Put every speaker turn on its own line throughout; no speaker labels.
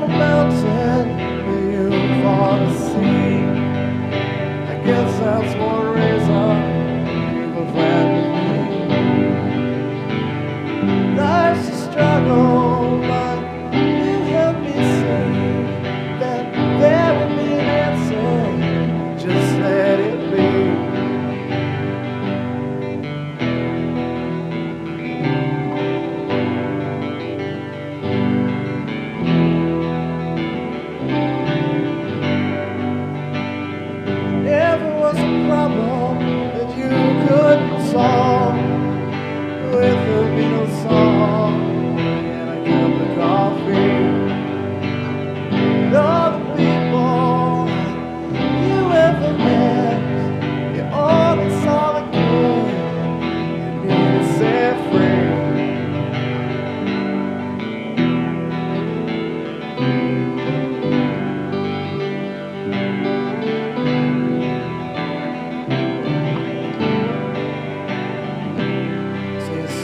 mountain.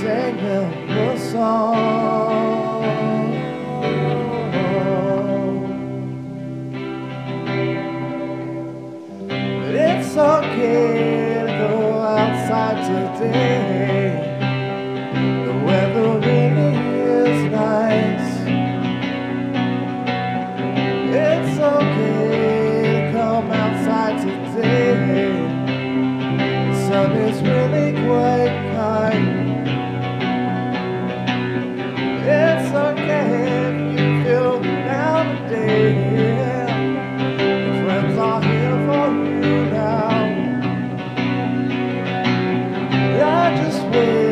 sing him song. But it's okay to go outside today. The weather really is nice. It's okay to come outside today. The sun is really quite just wait.